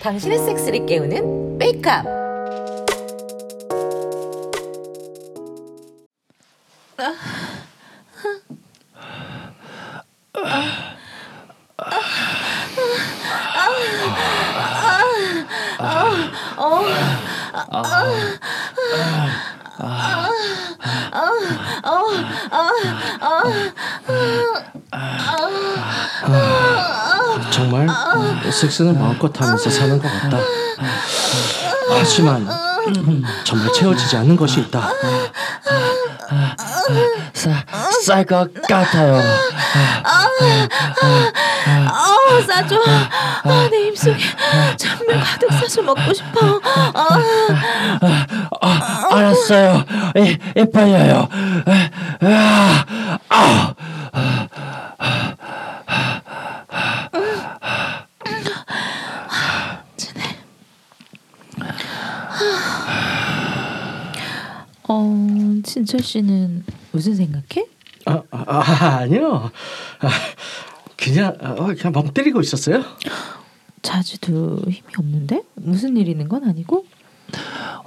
당신의 섹스를 깨우는 메이크업. 정 말 섹스는 마음껏 하면서 사는 것 같다. 하지만 정말 채워지지 않는 것이 있다. 쌀것 같아요. 아, 싸줘. 아, 내 입속에 전멸 가득 싸서 먹고 싶어. 아, 알았어요. 이, 이빨려요. 아, 아, 어, 진철 씨는 무슨 생각해? 아, 아, 아 아니요. 아, 그냥 어, 그냥 멍 때리고 있었어요. 자주도 힘이 없는데? 무슨 일 있는 건 아니고?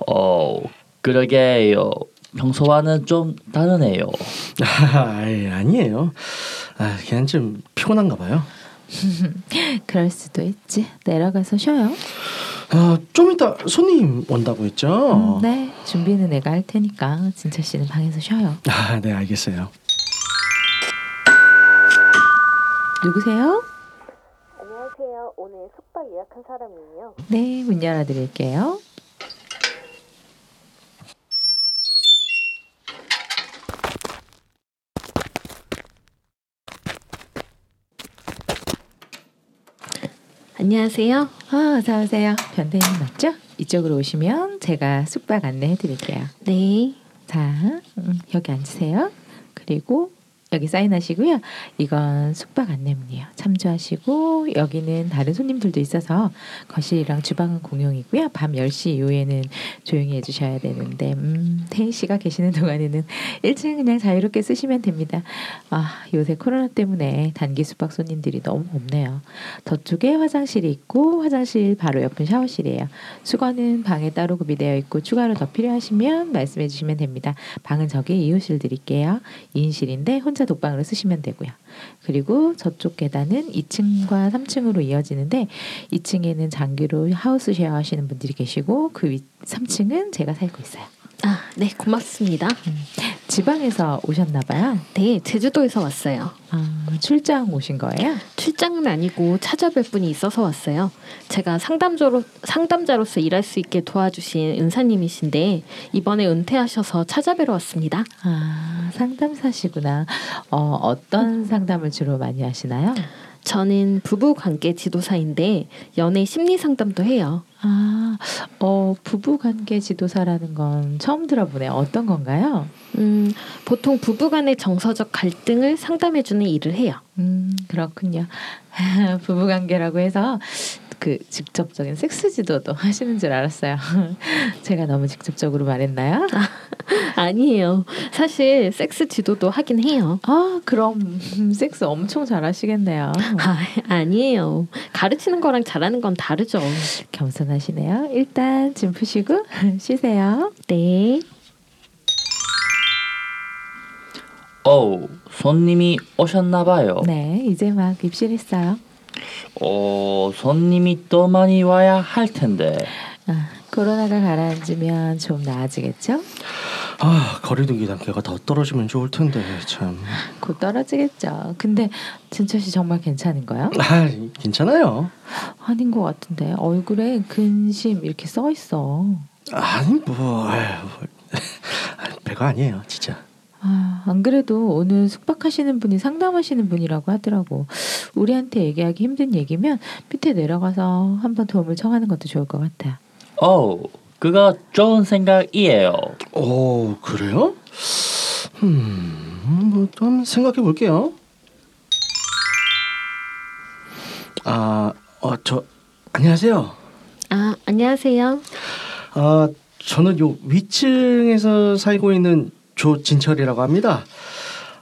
어, 그러게요. 평소와는 좀 다르네요. 아, 아니에요. 아, 그냥 좀 피곤한가 봐요. 그럴 수도 있지. 내려가서 쉬어요. 아, 좀 이따 손님 온다고 했죠? 음, 네, 준비는 내가 할 테니까 진철 씨는 방에서 쉬어요. 아, 네, 알겠어요. 누구세요? 안녕하세요. 오늘 숙박 예약한 사람이에요. 네, 문 열어드릴게요. 안녕하세요. 아, 어서 오세요. 변대님 맞죠? 이쪽으로 오시면 제가 숙박 안내해 드릴게요. 네. 자, 음, 여기 앉으세요. 그리고 여기 사인하시고요. 이건 숙박 안내문이에요. 참조하시고 여기는 다른 손님들도 있어서 거실이랑 주방은 공용이고요. 밤 10시 이후에는 조용히 해주셔야 되는데 음, 태희 씨가 계시는 동안에는 1층 그냥 자유롭게 쓰시면 됩니다. 아 요새 코로나 때문에 단기 숙박 손님들이 너무 없네요. 저쪽에 화장실이 있고 화장실 바로 옆은 샤워실이에요. 수건은 방에 따로 구비되어 있고 추가로 더 필요하시면 말씀해 주시면 됩니다. 방은 저기 이호실 드릴게요. 2인실인데 혼자 독방으로 쓰시면 되고요. 그리고 저쪽 계단은 2층과 3층으로 이어지는데 2층에는 장기로 하우스 쉐어 하시는 분들이 계시고 그 위, 3층은 제가 살고 있어요. 아, 네, 고맙습니다. 지방에서 오셨나 봐요. 네, 제주도에서 왔어요. 아, 출장 오신 거예요? 출장은 아니고 찾아뵐 분이 있어서 왔어요. 제가 상담자로 상담자로서 일할 수 있게 도와주신 은사님이신데 이번에 은퇴하셔서 찾아뵈러 왔습니다. 아, 상담사시구나. 어, 어떤 상담을 주로 많이 하시나요? 저는 부부 관계 지도사인데 연애 심리 상담도 해요. 아, 어, 부부 관계 지도사라는 건 처음 들어보네요. 어떤 건가요? 음, 보통 부부 간의 정서적 갈등을 상담해 주는 일을 해요. 음, 그렇군요. 부부 관계라고 해서 그 직접적인 섹스 지도도 하시는 줄 알았어요. 제가 너무 직접적으로 말했나요? 아니에요. 사실 섹스 지도도 하긴 해요. 아, 그럼 섹스 엄청 잘하시겠네요. 아, 아니에요. 가르치는 거랑 잘하는 건 다르죠. 겸손하시네요. 일단 짐 푸시고 쉬세요. 네. 어, 손님이 오셨나 봐요. 네, 이제 막 입실했어요. 어, 손님이 또 많이 와야 할 텐데. 아, 코로나가 가라앉으면 좀 나아지겠죠? 아, 거리두기 단계가 더 떨어지면 좋을 텐데 참. 곧 떨어지겠죠. 근데 진철 씨 정말 괜찮은 거요? 아, 괜찮아요. 아닌 것 같은데 얼굴에 근심 이렇게 써 있어. 아니 뭐, 아유, 뭐. 별거 아니에요, 진짜. 아, 안 그래도 오늘 숙박하시는 분이 상담하시는 분이라고 하더라고. 우리한테 얘기하기 힘든 얘기면 밑에 내려가서 한번 도움을 청하는 것도 좋을 것 같아. 어, 그거 좋은 생각이에요. 오, 그래요? 음, 뭐 좀 생각해 볼게요. 아, 어, 저 안녕하세요. 아, 안녕하세요. 아, 저는 요 위층에서 살고 있는 조진철이라고 합니다.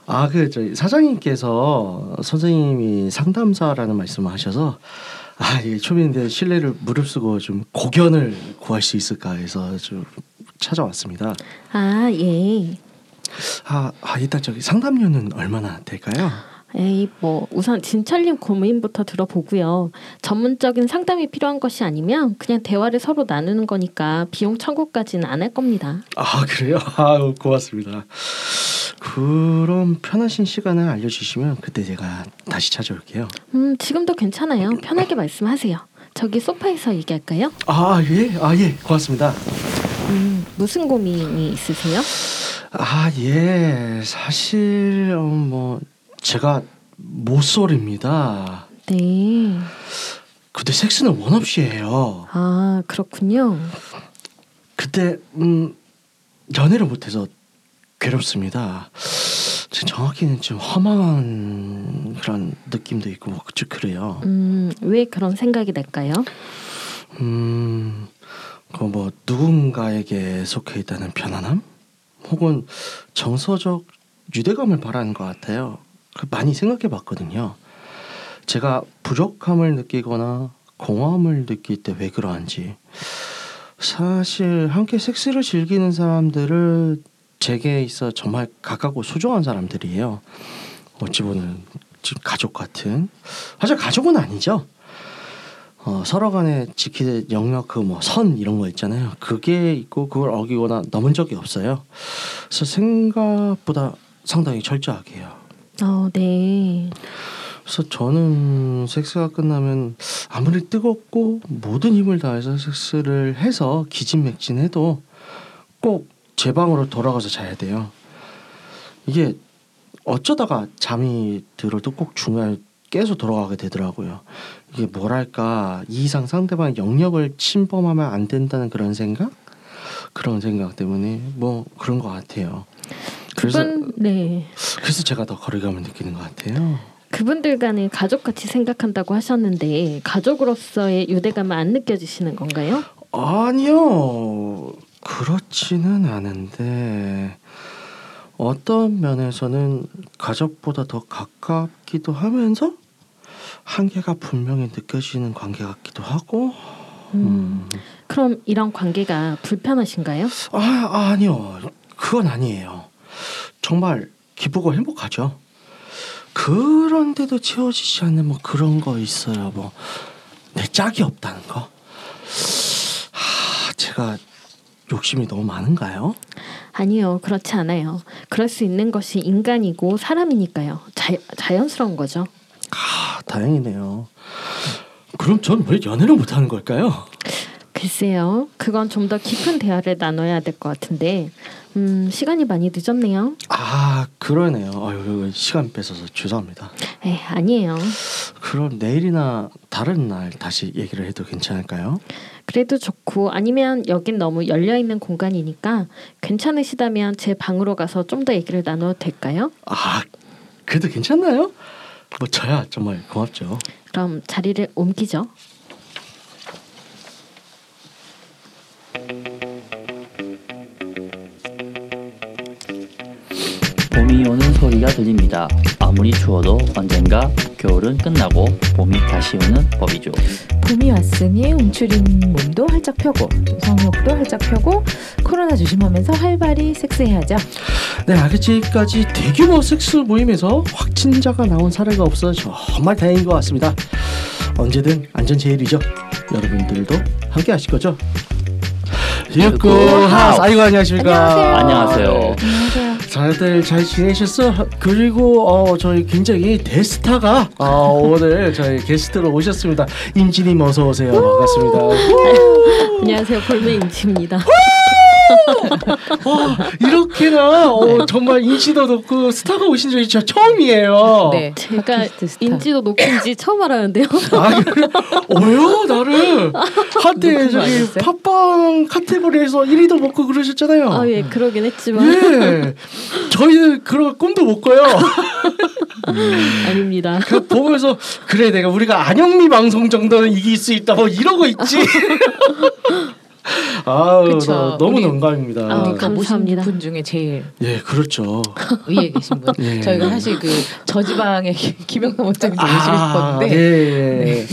아, 그 저희 사장님께서 선생님이 상담사라는 말씀을 하셔서 아, 이게 초면인데 신뢰를 무릅쓰고 좀 고견을 구할 수 있을까 해서 좀 찾아왔습니다. 아, 예. 아, 아 일단 저기 상담료는 얼마나 될까요? 에이, 뭐 우선 진철님 고민부터 들어보고요. 전문적인 상담이 필요한 것이 아니면 그냥 대화를 서로 나누는 거니까 비용 청구까지는 안 할 겁니다. 아, 그래요? 아, 고맙습니다. 그럼 편하신 시간을 알려주시면 그때 제가 다시 찾아올게요. 음, 지금도 괜찮아요. 편하게 말씀하세요. 저기 소파에서 얘기할까요? 아, 예, 아, 예, 고맙습니다. 음, 무슨 고민이 있으세요? 아, 예. 사실 어, 뭐 제가 모쏠입니다. 네. 그때 섹스는 원 없이 해요. 아, 그렇군요. 그때 음 연애를 못해서 괴롭습니다. 제 정확히는 좀 허망한 그런 느낌도 있고 뭐좀 그래요. 음, 왜 그런 생각이 날까요? 음, 그뭐 누군가에게 속해 있다는 편안함, 혹은 정서적 유대감을 바라는 것 같아요. 그 많이 생각해 봤거든요. 제가 부족함을 느끼거나 공허함을 느낄 때 왜 그러한지. 사실 함께 섹스를 즐기는 사람들을 제게 있어 정말 가깝고 소중한 사람들이에요. 어찌 보면 지금 가족 같은. 사실 가족은 아니죠. 어, 서로 간에 지킬 영역 그 뭐 선 이런 거 있잖아요. 그게 있고 그걸 어기거나 넘은 적이 없어요. 그래서 생각보다 상당히 철저하게 해요. 어, 네. 그래서 저는 섹스가 끝나면 아무리 뜨겁고 모든 힘을 다해서 섹스를 해서 기진맥진해도 꼭 제 방으로 돌아가서 자야 돼요. 이게 어쩌다가 잠이 들어도 꼭 중간에 깨서 돌아가게 되더라고요. 이게 뭐랄까 이 이상 상대방의 영역을 침범하면 안 된다는 그런 생각 그런 생각 때문에 뭐 그런 것 같아요. 그래서 그분, 네. 그래서 제가 더 거리감을 느끼는 것 같아요. 그분들과는 가족같이 생각한다고 하셨는데 가족으로서의 유대감은 안 느껴지시는 건가요? 아니요 그렇지는 않은데 어떤 면에서는 가족보다 더 가깝기도 하면서 한계가 분명히 느껴지는 관계 같기도 하고 음, 그럼 이런 관계가 불편하신가요? 아 아니요 그건 아니에요 정말 기쁘고 행복하죠 그런데도 채워지지 않는 뭐 그런 거 있어요 뭐 내 짝이 없다는 거 아, 제가 욕심이 너무 많은가요? 아니요, 그렇지 않아요. 그럴 수 있는 것이 인간이고 사람이니까요. 자, 자연스러운 거죠. 아, 다행이네요. 그럼 전 왜 연애를 못하는 걸까요? 글쎄요, 그건 좀 더 깊은 대화를 나눠야 될 것 같은데, 음, 시간이 많이 늦었네요. 아, 그러네요. 아유, 시간 뺏어서 죄송합니다. 에, 아니에요. 그럼 내일이나 다른 날 다시 얘기를 해도 괜찮을까요? 그래도 좋고 아니면 여긴 너무 열려 있는 공간이니까 괜찮으시다면 제 방으로 가서 좀 더 얘기를 나눠도 될까요? 아, 그래도 괜찮나요? 뭐 저야 정말 고맙죠. 그럼 자리를 옮기죠. 봄이 오는 소리가 들립니다. 아무리 추워도 언젠가 겨울은 끝나고 봄이 다시 오는 법이죠. 봄이 왔으니 움츠린 몸도 활짝 펴고 또 성욕도 활짝 펴고 코로나 조심하면서 활발히 섹스해야죠. 네, 아직까지 대규모 섹스 모임에서 확진자가 나온 사례가 없어 정말 다행인 것 같습니다. 언제든 안전 제일이죠. 여러분들도 함께 하실 거죠? 육구 하우스 아이고 안녕하십니까? 안녕하세요. 안녕하세요. 다들 잘 지내셨어? 그리고 어 저희 굉장히 대스타가 어, 오늘 저희 게스트로 오셨습니다. 임진님 어서 오세요. 반갑습니다. 안녕하세요, 볼메 임치입니다. 와 이렇게나 어, 정말 인지도 높고 스타가 오신 적이 진짜 처음이에요. 네, 제가. 인지도 높은지 처음 알았는데요. 아, 그래? 어요 나를 한때 저기? 팟빵 카테고리에서 1위도 먹고 그러셨잖아요. 아, 예, 그러긴 했지만 예, 저희는 그런 꿈도 못 꿔요. 아닙니다. 그 보면서 그래 내가 우리가 안영미 방송 정도는 이길 수 있다 뭐 이러고 있지. 아, 그쵸. 너무 영광입니다. 아, 감사합니다. 분 중에 제일 예, 그렇죠. 위에 계신 분. 예. 저희가 사실 그 저지방의 김- 김영남 원장님 모시고 싶었는데 예, 예.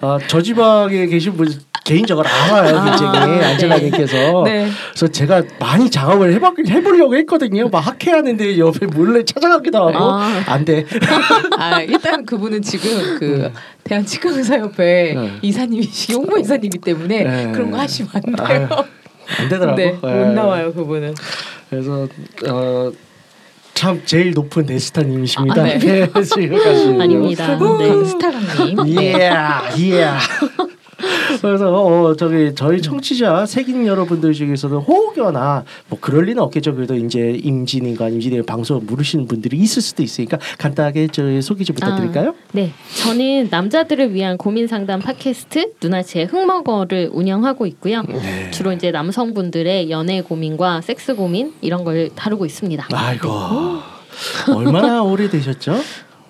아, 저 지방에 계신 분 개인적으로 알아요, 굉장히 네. 안젤라 님께서. 네. 그래서 제가 많이 작업을 해봐, 해보려고 했거든요. 막 학회하는데 옆에 몰래 찾아가기도 하고 아. 안 돼. 아 일단 그분은 지금 그 대한 치과의사협회 네. 이사님이시 홍보 이사님이기 때문에 네. 그런 거 하시면 안 돼요. 아유, 안 되더라고. 네, 예. 못 나와요 그분은. 그래서 어, 참 제일 높은 대스타님이십니다. 아, 네. 예, 지금까지. 아닙니다. 네. 강스타강님. 예, 예. 그래서 어, 저기 저희 청취자 색인 여러분들 중에서는 혹여나 뭐 그럴 리는 없겠죠. 그래도 이제 임진인가 임진의 방송 모르시는 분들이 있을 수도 있으니까 간단하게 저희 소개 좀 부탁드릴까요? 네, 저는 남자들을 위한 고민 상담 팟캐스트 누나치의 흑먹어를 운영하고 있고요. 네. 주로 이제 남성분들의 연애 고민과 섹스 고민 이런 걸 다루고 있습니다. 아이고 얼마나 오래 되셨죠?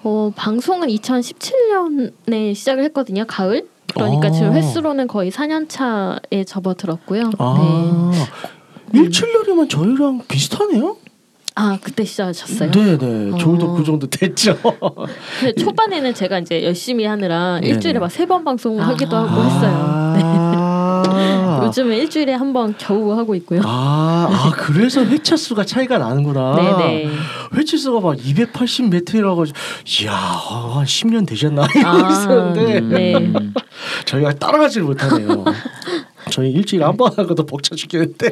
어, 방송은 2017년에 시작을 했거든요. 가을. 그러니까 어. 지금 횟수로는 거의 4년 차에 접어들었고요. 네. 아 일출년이면 저희랑 비슷하네요. 아 그때 시작하셨어요? 네네, 어. 저도 그 정도 됐죠. 초반에는 제가 이제 열심히 하느라 네네. 일주일에 막 세 번 방송을 아. 하기도 하고 했어요. 네. 아. 요즘은 일주일에 한 번 겨우 하고 있고요. 아, 아 그래서 회차 수가 차이가 나는구나. 네네. 회차 수가 막 280 메트라고 이야 한 10년 되셨나 이러고 아, 있었는데 네. 음, 저희가 따라가지를 못하네요. 저희 일주일에 한 번 하고도 벅차 죽겠는데.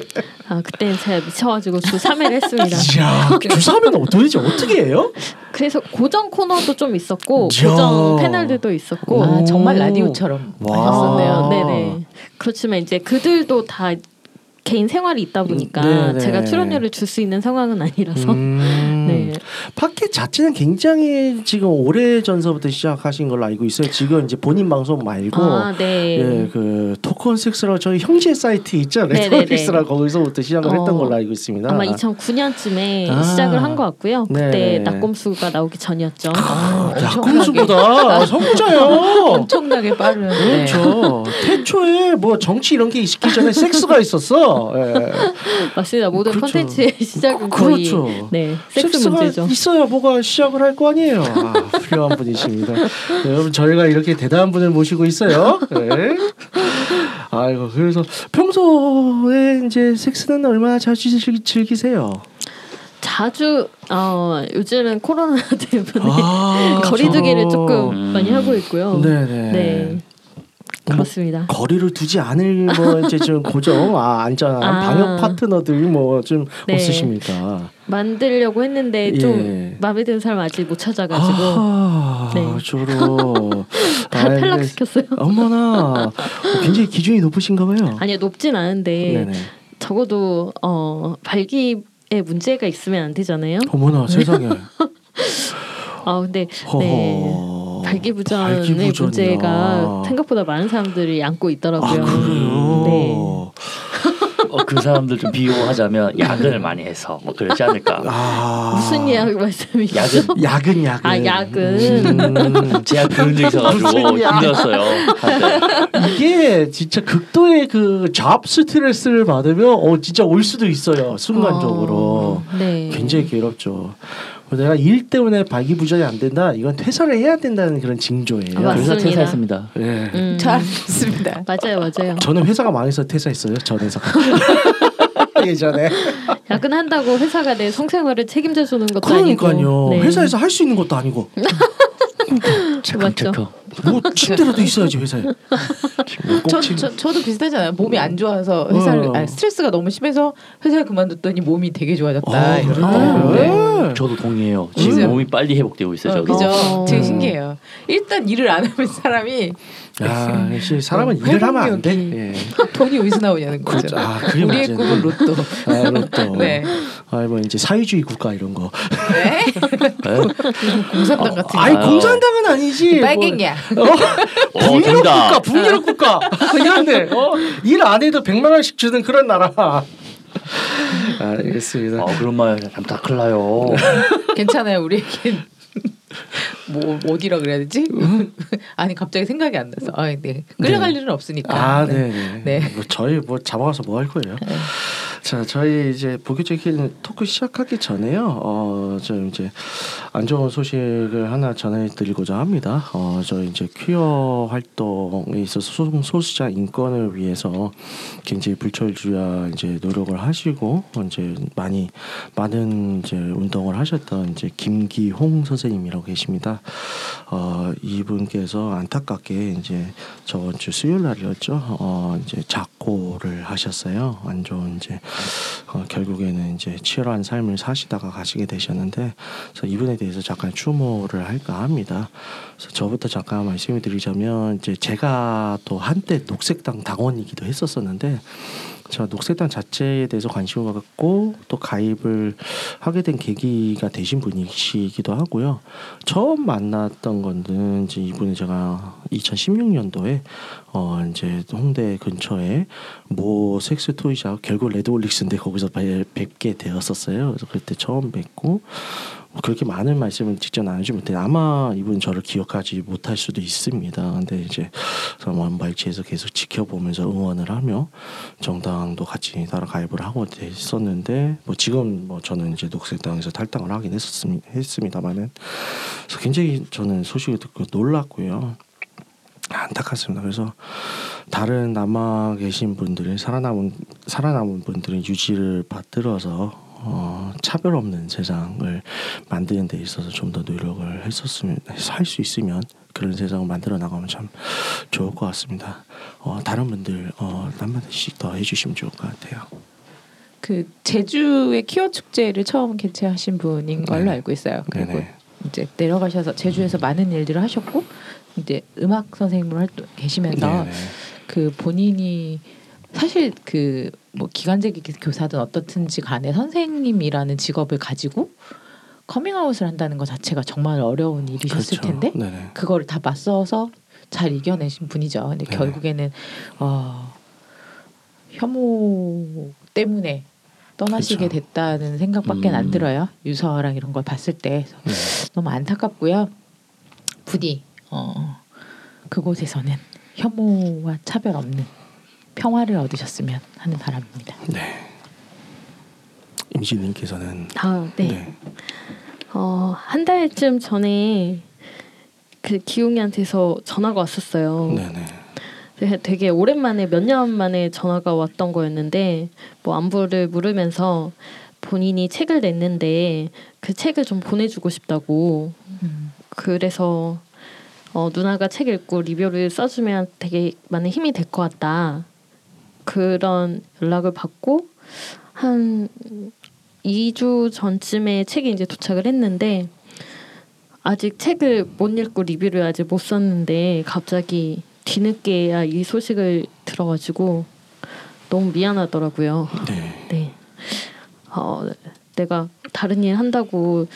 아 그때는 제가 미쳐가지고 주 3회를 했습니다. 이야 주사면 도대체 어떻게 해요? 그래서 고정 코너도 좀 있었고 이야. 고정 패널들도 있었고 오. 아 정말 라디오처럼 와. 하셨네요. 아. 네네. 그렇지만 이제 그들도 다 개인 생활이 있다 보니까 네네. 제가 출연료를 줄 수 있는 상황은 아니라서 음, 네. 팟캐 자체는 굉장히 지금 오래 전서부터 시작하신 걸로 알고 있어요. 지금 이제 본인 방송 말고 아 네. 예, 그 토크온 섹스라고 저희 형제 사이트 있잖아요. 네네네. 토크섹스라 거기서부터 시작을 어, 했던 걸로 알고 있습니다. 아마 2009년쯤에 아. 시작을 한 것 같고요. 그때 네. 낙곰수가 나오기 전이었죠. 아, 약공수보다 성자요. 엄청나게 빠른. 네. 그렇죠. 태초에 뭐 정치 이런 게 있기 전에 섹스가 있었어. 예. 맞습니다. 모든 그렇죠. 콘텐츠의 시작은 그- 거의 그렇죠. 네 섹스 문제죠. 있어야 뭐가 시작을 할 거 아니에요. 아, 훌륭한 분이십니다. 네, 여러분 저희가 이렇게 대단한 분을 모시고 있어요. 네. 아이고 그래서 평소에 이제 섹스는 얼마나 자주 즐기, 즐기세요? 자주 어 요즘은 코로나 때문에 아, 거리두기를 저- 조금 음. 많이 하고 있고요. 네네. 네. 그렇습니다. 거리를 두지 않을 뭐 이제 좀 고정 아 안전한 아. 방역 파트너들 뭐좀 네. 없으십니까? 만들려고 했는데 예. 좀 마음에 드는 사람 아직 못 찾아가지고 아, 네. 저로 다 아이, 탈락시켰어요. 어머나 굉장히 기준이 높으신가 봐요. 아니요 높진 않은데 네네. 적어도 어 발기에 문제가 있으면 안 되잖아요. 어머나 세상에. 아 근데. 네. 발기부전의 발기부전이야. 문제가 생각보다 많은 사람들이 안고 있더라고요. 아 그래요. 네. 어, 그 사람들 좀 비유하자면 야근을 많이 해서 뭐 그러지 않을까. 아 무슨 예약 말씀이시죠? 야근. 야근 야근. 아, 야근. 음. 제가 그런 적이 있어가지고 힘들었어요. 이게 진짜 극도의 그 잡 스트레스를 받으면 어 진짜 올 수도 있어요 순간적으로 어, 네. 굉장히 괴롭죠. 내가 일 때문에 발기부전이 안 된다. 이건 퇴사를 해야 된다는 그런 징조예요. 아, 그래서 맞습니다. 퇴사했습니다. 예. 음, 잘 알겠습니다. 맞아요, 맞아요. 저는 회사가 망해서 퇴사했어요. 전 회사가. 예전에. 야근한다고 회사가 내 성생활을 책임져 주는 것도 그러니까요. 아니고. 네. 회사에서 할 수 있는 것도 아니고 맞죠. 체크. 뭐 침대라도 있어야지 회사에. 꼭 저, 침- 저 저도 비슷하잖아요. 몸이 안 좋아서 회사를 어. 아니, 스트레스가 너무 심해서 회사를 그만뒀더니 몸이 되게 좋아졌다. 아. 그래요? 네. 네. 저도 동의해요. 지금 그죠? 몸이 빨리 회복되고 있어요. 어, 저도. 그죠? 어. 되게 신기해요. 일단 일을 안 하면 사람이 야, 역시 사람은 어, 일을 하면 안 돼. 예. 돈이 어디서 나오냐는 거죠. 그렇죠. 아, 그게 우리의 문제인데. 꿈은 로또. 아, 로또. 네. 아, 뭐 이제 사회주의 국가 이런 거. 네? 네? 공산당 같은 아니 거. 아유. 공산당은 아니지. 빨갱이야. 뭐, 어? 어, 북유럽 정답. 국가, 북유럽 국가. 그런데 어? 일안 해도 100만 원씩 주는 그런 나라. 알겠습니다. 어, 그런 말 하면 다 큰일 나요. 괜찮아요. 우리에겐 뭐 어디라 그래야 되지? 아니 갑자기 생각이 안 나서. 아, 네. 끌려갈 네. 일은 없으니까. 아, 네, 네. 네. 뭐 저희 뭐 잡아가서 뭐 할 거예요. 자, 저희 이제 본격적인 토크 시작하기 전에요. 어, 저 이제 안 좋은 소식을 하나 전해드리고자 합니다. 어, 저 이제 퀴어 활동에 있어서 소, 소수자 인권을 위해서 굉장히 불철주야 이제 노력을 하시고 이제 많이 많은 이제 운동을 하셨던 이제 김기홍 선생님이라고 계십니다. 어, 이분께서 안타깝게 이제 저번 주 수요일 날이었죠. 어, 이제 작고를 하셨어요. 안 좋은 이제 어, 결국에는 이제 치열한 삶을 사시다가 가시게 되셨는데 그래서 이분에 대해서 잠깐 추모를 할까 합니다. 그래서 저부터 잠깐 말씀을 드리자면 이제 제가 또 한때 녹색당 당원이기도 했었었는데 제가 녹색당 자체에 대해서 관심을 갖고 또 가입을 하게 된 계기가 되신 분이시기도 하고요. 처음 만났던 거는 이제 이분이 제가 2016년도에 어 이제 홍대 근처에 모 섹스 토이샵 결국 레드올릭스인데 거기서 뵈- 뵙게 되었었어요. 그래서 그때 처음 뵙고 뭐 그렇게 많은 말씀을 직접 나누지 못해 아마 이분 저를 기억하지 못할 수도 있습니다. 근데 이제 원발치에서 계속 지켜보면서 응원을 하며 정당도 같이 따라 가입을 하고 있었는데 뭐 지금 뭐 저는 이제 녹색당에서 탈당을 하긴 했었습, 했습니다만은 그래서 굉장히 저는 소식을 듣고 놀랐고요. 안타깝습니다. 그래서 다른 남아 계신 분들이 살아남은 살아남은 분들은 유지를 받들어서 어, 차별 없는 세상을 만드는 데 있어서 좀 더 노력을 했었으면 할 수 있으면 그런 세상을 만들어 나가면 참 좋을 것 같습니다. 어, 다른 분들 어, 한마디씩 더 해주시면 좋을 것 같아요. 그 제주의 키워 축제를 처음 개최하신 분인 걸로 네. 알고 있어요. 그리고 네네. 이제 내려가셔서 제주에서 많은 일들을 하셨고 이제 음악 선생님으로 계시면서 네네. 그 본인이 사실 그 뭐 기간제 교사든 어떻든지 간에 선생님이라는 직업을 가지고 커밍아웃을 한다는 것 자체가 정말 어려운 일이셨을 그렇죠. 텐데 네네. 그거를 다 맞서서 잘 이겨내신 분이죠. 근데 네네. 결국에는 어, 혐오 때문에 떠나시게 그렇죠. 됐다는 생각밖에 안 음. 들어요. 유서랑 이런 걸 봤을 때 네. 너무 안타깝고요. 부디 어, 그곳에서는 혐오와 차별 없는 평화를 얻으셨으면 하는 바람입니다. 네. 임시님께서는 아, 네. 네. 어, 한 달쯤 전에 그 기용이한테서 전화가 왔었어요. 네네. 되게- 되게 오랜만에 몇 년 만에 전화가 왔던 거였는데 뭐 안부를 물으면서 본인이 책을 냈는데 그 책을 좀 보내주고 싶다고 음. 그래서 어, 누나가 책 읽고 리뷰를 써주면 되게 많은 힘이 될 것 같다 그런 연락을 받고 한 2주 전쯤에 책이 이제 도착을 했는데 아직 책을 못 읽고 리뷰를 아직 못 썼는데 갑자기 뒤늦게야 이 소식을 들어가지고 너무 미안하더라고요. 네. 네. 어, 내가 다른 일 한다고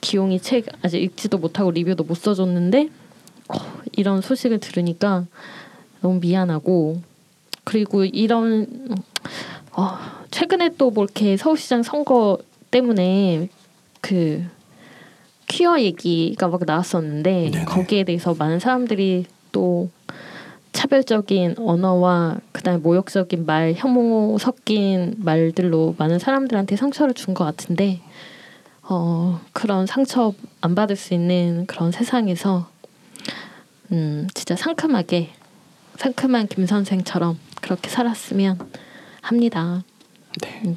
기용이 책 아직 읽지도 못하고 리뷰도 못 써줬는데 어, 이런 소식을 들으니까 너무 미안하고 그리고 이런 어, 최근에 또 뭐 이렇게 서울시장 선거 때문에 그 퀴어 얘기가 막 나왔었는데 네네. 거기에 대해서 많은 사람들이 또 차별적인 언어와 그다음에 모욕적인 말, 혐오 섞인 말들로 많은 사람들한테 상처를 준 것 같은데 어, 그런 상처 안 받을 수 있는 그런 세상에서 음, 진짜 상큼하게 상큼한 김 선생처럼 그렇게 살았으면 합니다. 네.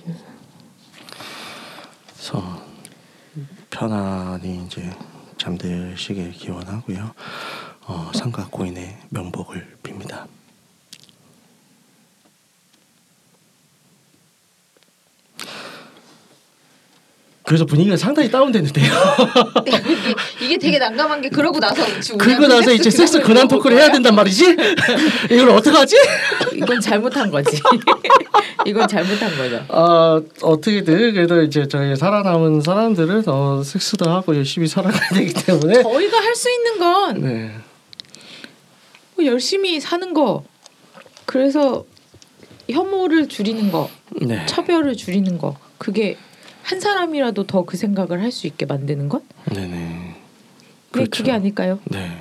그래서 편안히 이제 잠드시길 기원하고요. 어, 상가 고인의 명복을 빕니다. 그래서 분위기가 상당히 다운됐는데요. 이게 되게 난감한 게 그러고 나서 그리고 나서 이제 섹스 근황 토크를 해야 된단 말이지? 이걸 어떡하지? 이건 잘못한 거지. 이건 잘못한 거죠. 아 어떻게든 그래도 이제 저희 살아남은 사람들은 어, 섹스도 하고 열심히 살아가야 되기 때문에 저희가 할 수 있는 건 네. 뭐 열심히 사는 거. 그래서 혐오를 줄이는 거, 네. 차별을 줄이는 거. 그게 한 사람이라도 더 그 생각을 할 수 있게 만드는 것. 네네. 네, 그렇죠. 그게 아닐까요? 네.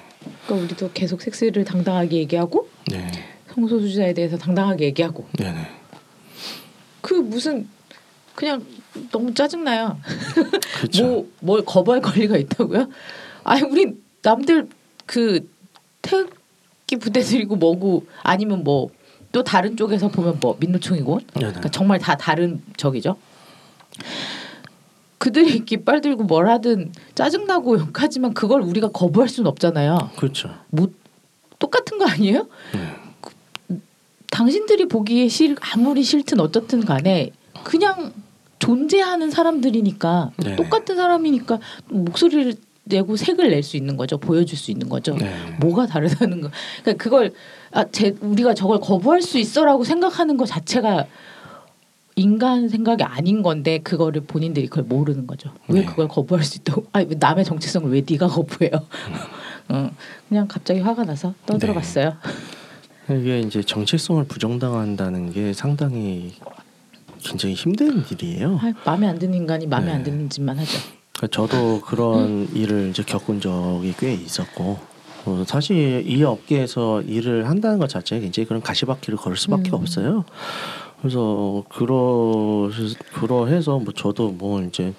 그러니까 우리도 계속 섹스를 당당하게 얘기하고 네. 성소수자에 대해서 당당하게 얘기하고 네네. 그 무슨 그냥 너무 짜증나요. 그렇죠. 뭐뭘 거부할 권리가 있다고요? 아니 우리 남들 그 태극기 부대 들이고 뭐고 아니면 뭐 또 다른 쪽에서 보면 뭐 민노총이고. 그러니까 정말 다 다른 적이죠. 그들이 깃발 들고 뭘 하든 짜증나고 욕하지만 그걸 우리가 거부할 수는 없잖아요. 그렇죠. 뭐 똑같은 거 아니에요? 네. 당신들이 보기에 싫 아무리 싫든 어떻든 간에 그냥 존재하는 사람들이니까 네네. 똑같은 사람이니까 목소리를 내고 색을 낼 수 있는 거죠. 보여줄 수 있는 거죠. 네. 뭐가 다르다는 거. 그러니까 그걸 아, 제, 우리가 저걸 거부할 수 있어라고 생각하는 것 자체가 인간 생각이 아닌 건데 그거를 본인들이 그걸 모르는 거죠. 왜 네. 그걸 거부할 수 있다고? 왜 남의 정체성을 왜 네가 거부해요? 어, 그냥 갑자기 화가 나서 떠들어봤어요. 이게 이제 정체성을 부정당한다는 게 상당히 굉장히 힘든 일이에요. 아, 마음에 안 드는 인간이 마음에 네. 안 드는 짓만 하죠. 그러니까 저도 그런 일을 이제 겪은 적이 꽤 있었고 어, 사실 이 업계에서 일을 한다는 것 자체가 굉장히 그런 가시밭길을 걸을 수밖에 음. 없어요. 그래서 그러 그러해서 뭐 저도 뭐 이제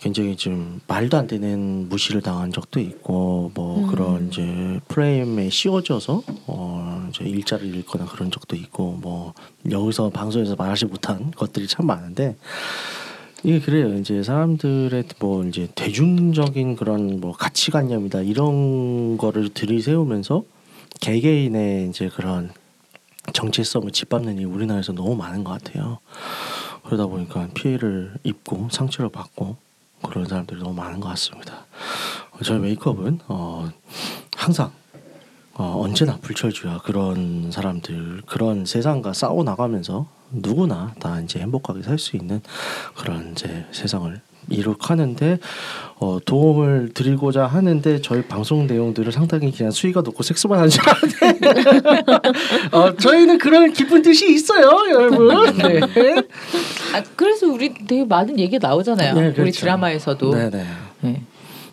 굉장히 좀 말도 안 되는 무시를 당한 적도 있고 뭐 음. 그런 이제 프레임에 씌워져서 어 이제 일자를 잃거나 그런 적도 있고 뭐 여기서 방송에서 말하지 못한 것들이 참 많은데 이게 그래요. 이제 사람들의 뭐 이제 대중적인 그런 뭐 가치관념이다 이런 거를 들이세우면서 개개인의 이제 그런 정체성을 짓밟는 일이 우리나라에서 너무 많은 것 같아요. 그러다 보니까 피해를 입고 상처를 받고 그런 사람들이 너무 많은 것 같습니다. 어, 저희 메이크업은 어, 항상 어, 언제나 불철주야 그런 사람들 그런 세상과 싸워 나가면서 누구나 다 이제 행복하게 살 수 있는 그런 이제 세상을 이룩하는데 어, 도움을 드리고자 하는데 저희 방송 내용들을 상당히 그냥 수위가 높고 섹스만 하는 줄 아는데 어, 저희는 그런 깊은 뜻이 있어요, 여러분. 네. 아, 그래서 우리 되게 많은 얘기 나오잖아요. 네, 우리 그렇죠. 드라마에서도. 네네. 네.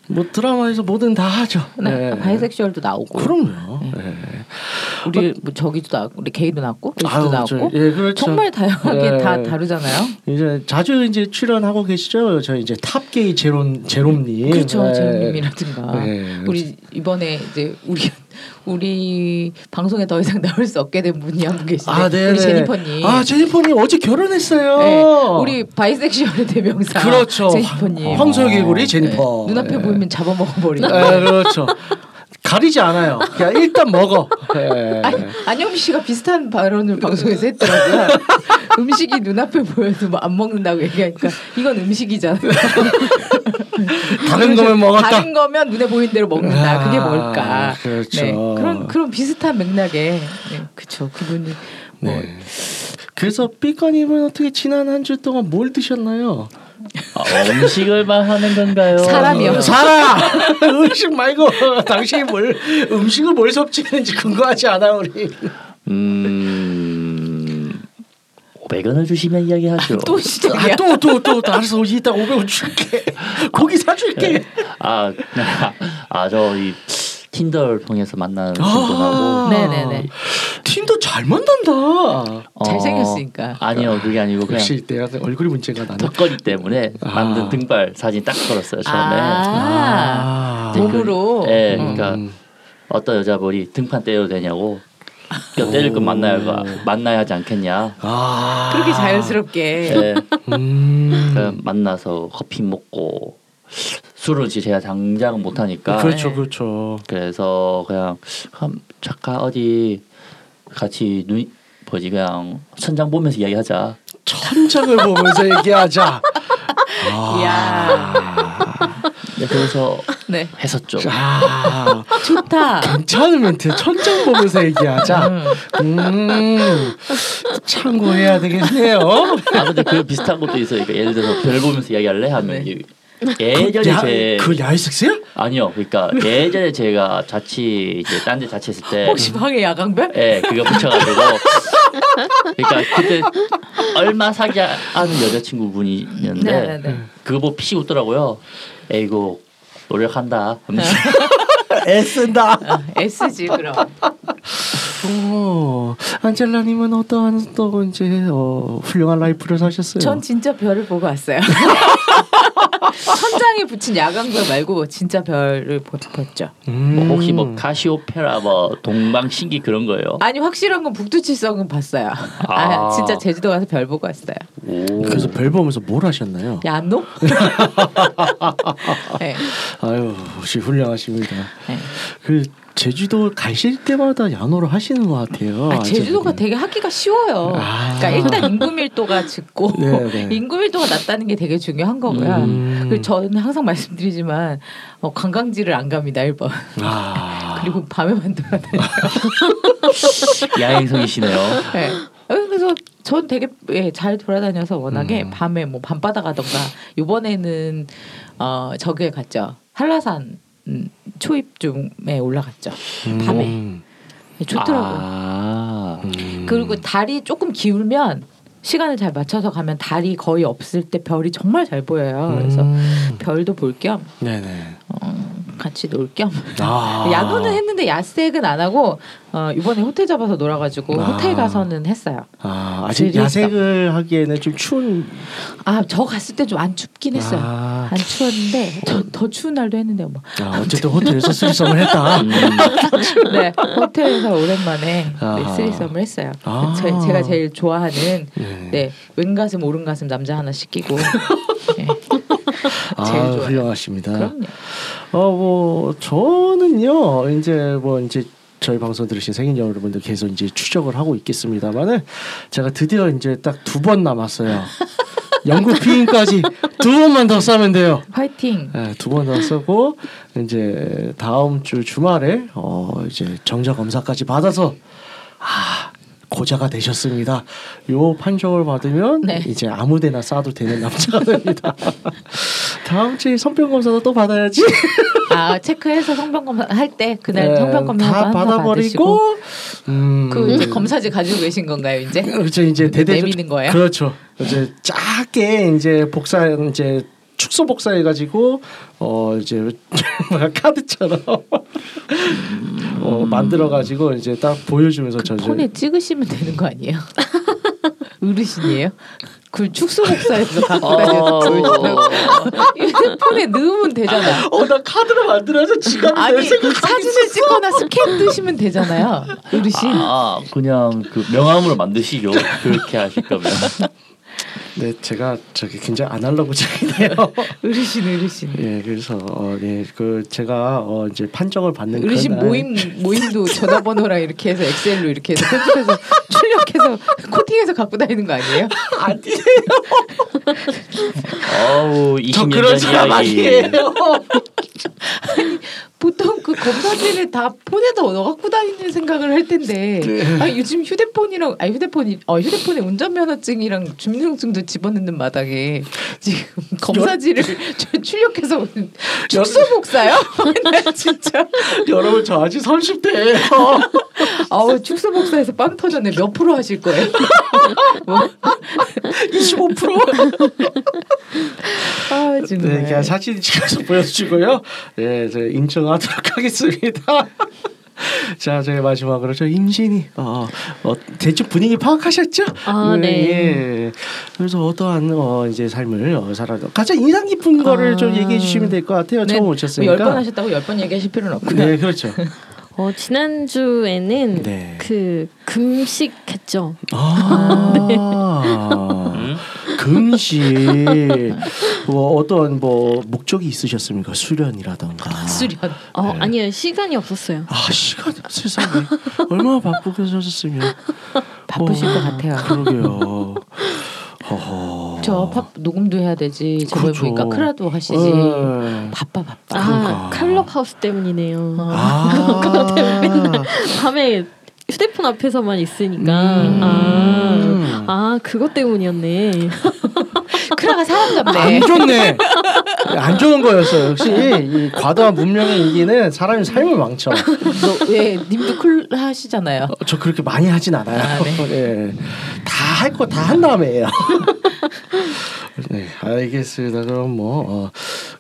뭐 드라마에서 뭐든 다 하죠. 네. 바이섹슈얼도 나오고. 그럼요. 네. 우리 뭐 저기도 나왔고, 우리 게이도 나왔고, 아유, 나왔고. 저- 예, 그렇죠. 정말 다양하게 네. 다 다루잖아요. 이제 자주 이제 출연하고 계시죠. 저희 이제 탑게이 제롬 제롬님. 그렇죠, 네. 제롬님이라든가. 네. 우리 이번에 이제 우리 우리 방송에 더 이상 나올 수 없게 된 분이 한 분 계시네. 아, 네, 우리 네. 제니퍼님. 아, 제니퍼님 어제 결혼했어요. 네, 우리 바이섹슈얼의 대명사. 그렇죠. 제니퍼님. 황소개구리 제니퍼. 네. 눈앞에 네. 보이면 잡아먹어버리는. 네, 그렇죠. 가리지 않아요. 그냥 일단 먹어. 네. 아니, 안영미 씨가 비슷한 발언을 방송에서 했더라고요. 음식이 눈앞에 보여도 뭐안 먹는다고 얘기하니까 이건 음식이잖아요. 다른 거면 먹었다. 다른 거면 눈에 보이는 대로 먹는다. 그게 아, 뭘까? 그렇죠. 네, 그런 그런 비슷한 맥락에 네, 그쵸 그분이 뭐 네. 그래서 삐까님은 어떻게 지난 한 주 동안 뭘 드셨나요? 아, 음식을만 하는 건가요? 사람이요. 살아 음식 말고 당신이 뭘 음식을 뭘 섭취했는지 궁금하지 않아 우리. 음 500원을 주시면 이야기하죠. 또 시작이야. 또또 또 알았어 이따 500원 줄게 고기 사줄게. 아, 아저 이 틴더를 통해서 만나는 아. 분하고 네네네. 틴더 잘 만난다. 어, 잘생겼으니까. 아니요 그게 아니고 그냥 역시 내가 얼굴이 문제가 나네. 덕거리 때문에 아. 만든 등발 사진 딱 걸었어요 처음에. 아, 아. 몸으로. 예, 음. 그러니까 음. 어떤 여자분이 등판 때려도 되냐고. 뼈 때릴 건 만나야 만나야 하지 않겠냐. 아 그렇게 자연스럽게. 예, 음. 그 만나서 커피 먹고 술은 이제 제가 당장 못 하니까 그렇죠 네. 그렇죠. 그래서 그냥 그럼 잠깐 어디 같이 눈 뭐지 그냥 천장 보면서 이야기하자. 천장을 보면서 얘기하자. 이야. 네, 그래서 네. 했었죠. 아, 좋다. 괜찮은 멘트. 천장 보면서 얘기하자. 음. 음, 참고해야 되겠네요. 아 근데 그 비슷한 것도 있어요. 그러니까 예를 들어서 별 보면서 이야기할래 하면 네. 이- 예전에 야, 제 그 야외 섹스야? 아니요. 그러니까 예전에 제가 자취 이제 딴 데 자취했을 때 혹시 방에 야광별? 예, 그거 붙여가지고 그러니까 그때 얼마 사귀 하는 여자친구분이었는데 네네네. 그거 보고 피시 웃더라고요. 에이고 노력한다. 하면서 애쓴다. 어, S지 그럼. 오, 안젤라님은 어떠한 또 이제 어, 훌륭한 라이프를 사셨어요? 전 진짜 별을 보고 왔어요. 천장에 붙인 야광별 말고 진짜 별을 보- 봤죠. 음. 뭐 혹시 뭐 카시오페라 뭐 동방신기 그런 거예요? 아니 확실한 건 북두칠성은 봤어요. 아, 아. 진짜 제주도 가서 별 보고 왔어요. 오. 그래서 별 보면서 뭘 하셨나요? 야노? 네. 아유, 역시 훌륭하십니다. 네. 그 제주도 가실 때마다 야노를 하시는 것 같아요. 아, 제주도가 안젤라님. 되게 하기가 쉬워요. 아. 그러니까 일단 인구 밀도가 짙고 네, 네. 인구 밀도가 낮다는 게 되게 중요한 거고요. 음. 그리고 저는 항상 말씀드리지만 어, 관광지를 안 갑니다 1번. 아. 그리고 밤에만 돌아다녀요. 야행성이시네요. 네. 어, 그래서 전 되게 예, 잘 돌아다녀서 워낙에 음. 밤에 뭐 밤바다 가던가 이번에는 어 저기에 갔죠 한라산 음, 초입중에 올라갔죠 밤에 음. 예, 좋더라고요. 아. 음. 그리고 달이 조금 기울면 시간을 잘 맞춰서 가면 달이 거의 없을 때 별이 정말 잘 보여요. 그래서 음. 별도 볼 겸 네네. 어, 같이 놀 겸 아. 야노는 했는데 야색은 안 하고 어, 이번에 호텔 잡아서 놀아가지고 아. 호텔 가서는 했어요. 아, 아직 재밌다. 야색을 하기에는 좀 추운. 아 저 갔을 때 좀 안 춥긴 했어요. 아, 안 추웠는데 더, 더 추운 날도 했는데 뭐. 아, 어쨌든 호텔에서 스리썸을 했다. 음. 네 호텔에서 오랜만에 네, 아하. 쓰리썸을 했어요. 아. 제, 제가 제일 좋아하는 네. 네 왼 가슴 오른 가슴 남자 하나 시키고. 네. 아, 좋아요. 훌륭하십니다. 그럼요. 어, 뭐 저는요. 이제 뭐 이제 저희 방송 들으신 생인 여러분들 계속 이제 추적을 하고 있겠습니다만은 제가 드디어 이제 딱 두 번 남았어요. 영국 피임까지 두 번만 더 싸면 돼요. 화이팅. 네, 두번 더 쓰고 이제 다음 주 주말에 어 이제 정자 검사까지 받아서 아 고자가 되셨습니다. 요 판정을 받으면 네. 이제 아무데나 싸도 되는 남자가 됩니다. 다음 주에 성병 검사도 또 받아야지. 아 체크해서 성병 검사 할 때 그날 네, 성병 검사 다 받아버리고 음, 그 이제 검사지 가지고 계신 건가요 이제? 그렇죠 이제 대대 내미는 거예요? 그렇죠. 이제 작게 이제 복사 이제 축소 복사해 가지고 어 이제 카드처럼 어 만들어 가지고 이제 딱 보여주면서 저 이제 폰에 찍으시면 되는 거 아니에요? 어르신이에요? 그 축소 복사해서 갖고 다녀서 보여준다고 휴대폰에 넣으면 되잖아. 어나 카드로 만들어서 지갑 아니 사진을 찍거나 스캔 뜨시면 되잖아요. 어르신. 아 그냥 그 명함으로 만드시죠. 그렇게 하실 거면. 네 제가 저기 굉장히 아날로그적이네요. 어르신 어르신. 예 그래서 어 예 그 제가 어 이제 판정을 받는 어르신 그날 모임 모임도 전화번호랑 이렇게 해서 엑셀로 이렇게 해서 편집해서 출력해서 코팅해서 갖고 다니는 거 아니에요? 어우 저 20년 그런 전 이야기. 아니에요. 보통 그 검사지를 다 폰에다 넣어 갖고 다니는 생각을 할 텐데 아 요즘 휴대폰이랑 아 휴대폰이 어 휴대폰에 운전면허증이랑 주민등록증도 집어넣는 마당에 지금 검사지를 저- 출력해서 축소복사요? 나 진짜 여러분 저 아직 30대예요. 아우 축소복사해서 빵 터졌네 몇 프로 하실 거예요? 뭐? 25%? 아 정말 네, 사진 찍어서 보여주고요. 네, 저 인정하도록 하겠습니다. 자, 저희 마지막으로 저 임신이 어, 어 대충 분위기 파악하셨죠? 아, 네. 예. 그래서 어떠한 어, 이제 삶을 어, 살아 가장 인상 깊은 거를 좀 아. 얘기해 주시면 될 것 같아요. 처음 오셨으니까. 네, 뭐 열번 하셨다고 열번 얘기하실 필요는 없고요. 네, 그렇죠. 어, 지난주에는 네. 그 금식했죠. 아, 음? 금식 뭐 어떤 뭐 목적이 있으셨습니까? 수련이라던가. 수련. 어, 네. 아니요. 시간이 없었어요. 아 시간 세상에 얼마나 바쁘게 사셨으면 바쁘실 어, 것 같아요. 그러게요. 허허. 저팝 녹음도 해야 되지. 저번에 그렇죠. 보니까 크라도 하시지. 네. 바빠 바빠. 아, 그러니까. 클럽하우스 때문이네요. 아. 밤에 휴대폰 앞에서만 있으니까 음. 아, 아 그것 때문이었네. 크라가 사람 안 잡네. 좋네. 안 좋은 거였어요. 역시 이 과도한 문명의 인기는 사람의 삶을 망쳐. 너왜 님도 클 하시잖아요. 어, 저 그렇게 많이 하진 않아요. 아, 예. 다할 거 다 한 다음에 해요. 네, 알겠습니다. 그럼 뭐 어,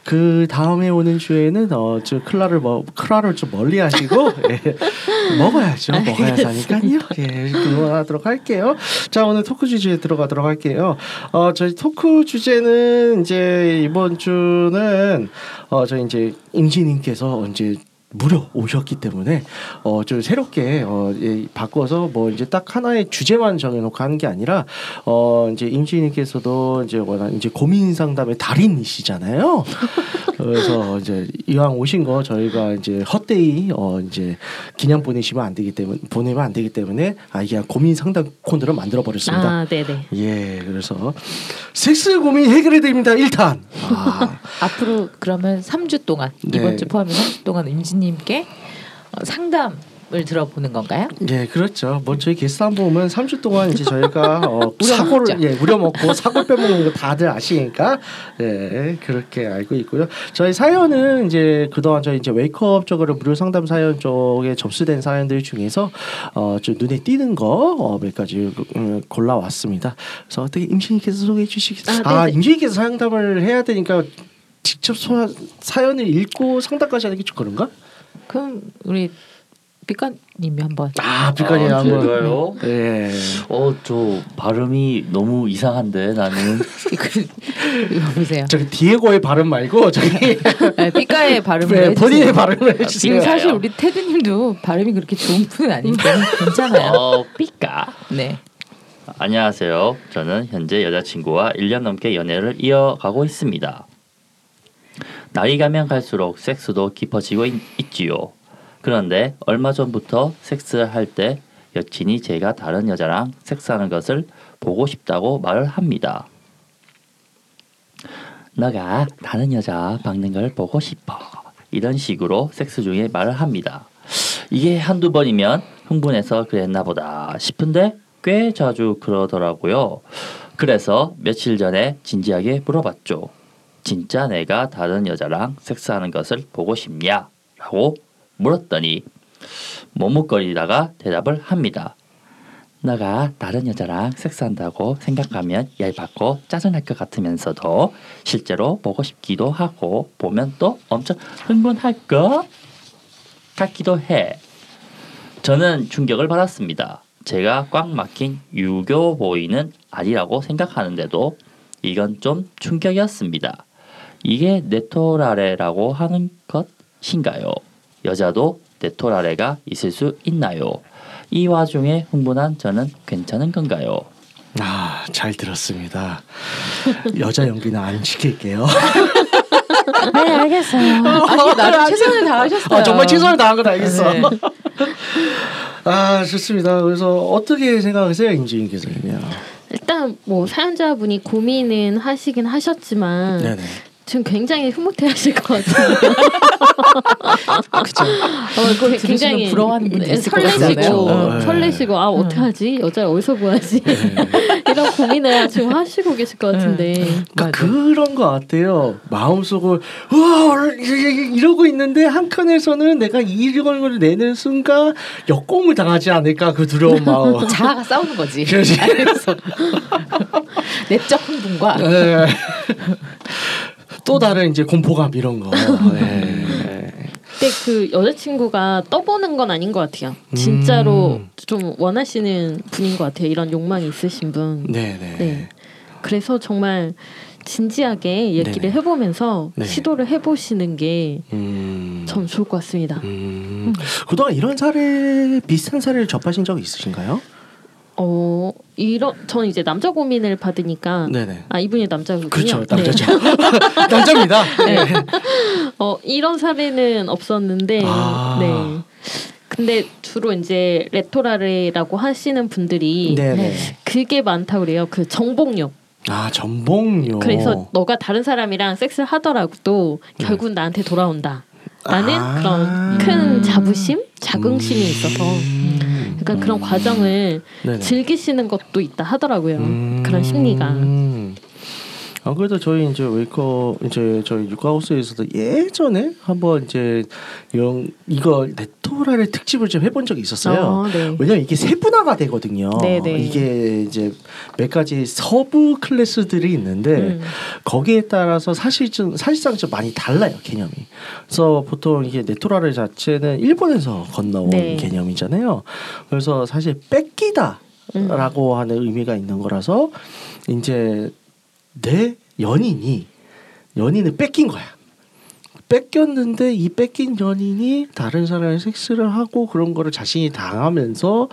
그 다음에 오는 주에는 어 저 클라를 뭐 클라를 좀 멀리 하시고 예, 먹어야죠. 먹어야 사니까요. 예, 그만하도록 할게요. 자 오늘 토크 주제에 들어가도록 할게요. 어 저희 토크 주제는 이제 이번 주는 어 저희 이제 임진님께서 언제 무려 오셨기 때문에 어 좀 새롭게 어 예, 바꿔서 뭐 이제 딱 하나의 주제만 정해놓고 하는 게 아니라 어 이제 임시님께서도 이제 워낙 이제 고민 상담의 달인이시잖아요. 그래서 이제 이왕 오신 거 저희가 이제 헛데이 어 이제 기념 보내시면 안 되기 때문에 보내면 안 되기 때문에 아 이게 고민 상담 코너를 만들어 버렸습니다. 아, 네네. 예, 그래서 섹스 고민 해결해 드립니다. 1탄. 아, 앞으로 그러면 3주 동안 네. 이번 주 포함해 3주 동안 은지님께 어, 상담 을 들어보는 건가요? 예, 그렇죠. 뭐 저희 게스트 한분 오면 3주 동안 이제 저희가 어, 사고를. 예, 우려 먹고 사골 빼먹는 거 다들 아시니까 예, 그렇게 알고 있고요. 저희 사연은 이제 그동안 저희 이제 웨이크업 쪽으로 무료 상담 사연 쪽에 접수된 사연들 중에서 어, 좀 눈에 띄는 거몇 가지 음, 골라왔습니다. 그래서 어떻게 임신님께서 소개해 주시겠어요? 아, 아. 임신님께서 상담을 해야 되니까 직접 소, 사연을 읽고 상담까지 하는 게 좀 그런가? 그럼 우리 빛가님이 한번 아, 빛깔이 아, 한번. 제가요? 예. 어, 저 발음이 너무 이상한데 나는 그, 이거 보세요. 저기 디에고의 발음 말고 저기 네, 빛가의 발음을 네. 본인의 발음을 지금 해주세요. 사실 우리 테드님도 발음이 그렇게 좋은 분은 아니기 때문에 괜찮아요. 어, 삐까. 네. 안녕하세요. 저는 현재 여자친구와 1년 넘게 연애를 이어가고 있습니다. 나이 가면 갈수록 섹스도 깊어지고 있, 있지요. 그런데 얼마 전부터 섹스를 할때 여친이 제가 다른 여자랑 섹스하는 것을 보고 싶다고 말을 합니다. 너가 다른 여자 박는 걸 보고 싶어. 이런 식으로 섹스 중에 말을 합니다. 이게 한두 번이면 흥분해서 그랬나 보다 싶은데 꽤 자주 그러더라고요. 그래서 며칠 전에 진지하게 물어봤죠. 진짜 내가 다른 여자랑 섹스하는 것을 보고 싶냐? 라고 물었더니 머뭇거리다가 대답을 합니다. 너가 다른 여자랑 섹스한다고 생각하면 열받고 짜증날 것 같으면서도 실제로 보고 싶기도 하고 보면 또 엄청 흥분할 것 같기도 해. 저는 충격을 받았습니다. 제가 꽉 막힌 유교 보이는 아니라고 생각하는데도 이건 좀 충격이었습니다. 이게 네토라레라고 하는 것인가요? 여자도 네토라레가 있을 수 있나요? 이 와중에 흥분한 저는 괜찮은 건가요? 아, 잘 들었습니다. 여자 연기는 안 시킬게요. 네 알겠어요. 아니 나름 최선을 다하셨어요. 아, 정말 최선을 다한 건 알겠어. 네. 아, 좋습니다. 그래서 어떻게 생각하세요, 임지인께서는요? 일단 뭐 사연자분이 고민은 하시긴 하셨지만 네네. 지금 굉장히 흐뭇해하실 것 같아요. 그죠. 어, 그 들으시면 부러워하는 네, 것 설레시고. 네. 설레시고 아 어떡하지 여자 어디서 구하지 이런 고민을 지금 하시고 계실 것 같은데 그러니까. 그런 것 같아요. 마음속을 우와 이러고 있는데 한켠에서는 내가 이런 걸 내는 순간 역공을 당하지 않을까 그 두려운 마음. 자아가 싸우는 거지. 안에서. 내적 흥분과 네. 또 다른 이제 공포감 이런 거. 네. 근데 그 여자친구가 떠보는 건 아닌 것 같아요. 진짜로 음. 좀 원하시는 분인 것 같아요. 이런 욕망이 있으신 분. 네네. 네. 그래서 정말 진지하게 얘기를 네네. 해보면서 네. 시도를 해보시는 게 음. 참 좋을 것 같습니다. 음. 그동안 이런 사례 비슷한 사례를 접하신 적 있으신가요? 어 이런 저는 이제 남자 고민을 받으니까 네네. 아 이분이 남자군요. 그렇죠, 네. 남자죠. 남자입니다. 네. 어 이런 사례는 없었는데 아. 네. 근데 주로 이제 레토라레라고 하시는 분들이 네네. 그게 많다 고 그래요. 그 정복욕. 아 전복요. 그래서 너가 다른 사람이랑 섹스를 하더라도 결국 은 나한테 돌아온다. 라는 네. 아. 그런 큰 자부심, 자긍심이 있어서 음. 약간 그런 과정을 네네. 즐기시는 것도 있다 하더라고요. 음. 그런 심리가. 아 그래도 저희 이제 웨이커 이제 저희 육아하우스에서도 예전에 한번 이제 영 이거 네토라의 특집을 좀 해본 적이 있었어요. 어, 네. 왜냐면 이게 세분화가 되거든요. 네 네. 이게 이제 몇 가지 서브 클래스들이 있는데 음. 거기에 따라서 사실 좀 사실상 좀 많이 달라요 개념이. 그래서 보통 이게 네토라를 자체는 일본에서 건너온 네. 개념이잖아요. 그래서 사실 뺏기다 라고 음. 하는 의미가 있는 거라서 이제 내 연인이 연인을 뺏긴 거야. 뺏겼는데 이 뺏긴 연인이 다른 사람의 섹스를 하고 그런 거를 자신이 당하면서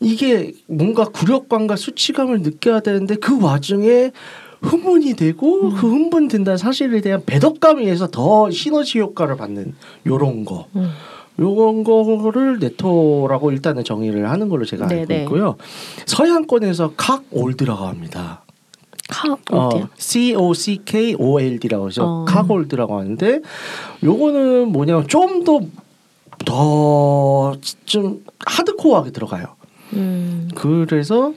이게 뭔가 굴욕감과 수치감을 느껴야 되는데 그 와중에 흥분이 되고 그 흥분된다는 사실에 대한 배덕감에 의해서 더 시너지 효과를 받는 요런 거. 음. 요런 거를 네토라고 일단은 정의를 하는 걸로 제가 알고 네네. 있고요. 서양권에서 칵 올드라고 합니다. 카 어디요? 어, C O C K O L D라고 해서 어. 카골드라고 하는데 요거는 뭐냐면 좀 더 더 좀 하드코어하게 들어가요. 음. 그래서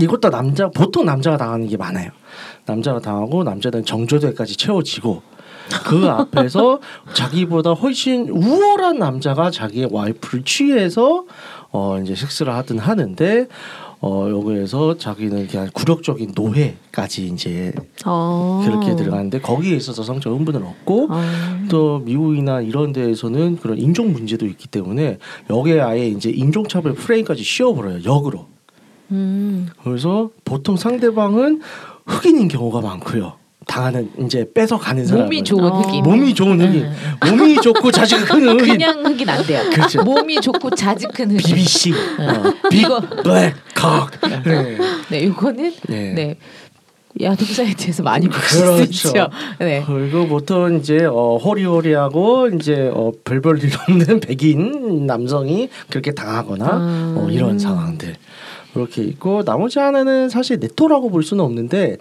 이것도 남자 보통 남자가 당하는 게 많아요. 남자가 당하고 남자는 정조대까지 채워지고 그 앞에서 자기보다 훨씬 우월한 남자가 자기의 와이프를 취해서 어 이제 섹스를 하든 하는데 어 여기에서 자기는 그냥 굴욕적인 노예까지 이제 어. 그렇게 들어가는데 거기에 있어서 성적 흥분을 얻고 어. 또 미국이나 이런 데에서는 그런 인종 문제도 있기 때문에 여기에 아예 이제 인종차별 프레임까지 씌워버려요 역으로 음. 그래서 보통 상대방은 흑인인 경우가 많고요 당하는 이제 뺏어가는 사람 몸이 좋은 어. 흑인. 몸이 좋은 흑인 응. 몸이 좋고 자식이 큰 흑인 그냥 흑인 안 돼요. 그렇죠. 몸이 좋고 자직 큰 흑인. BBC 어, 빅 이거 블랙 칵 네. 네, 이거는 네. 네. 야동 사이트에서 많이 보실 그렇죠. 수 있죠. 네. 그리고 보통 이제 어, 호리호리하고 이제 어, 별별 일 없는 백인 남성이 그렇게 당하거나 음. 어, 이런 상황들 그렇게 있고 나머지 하나는 사실 네토라고 볼 수는 없는데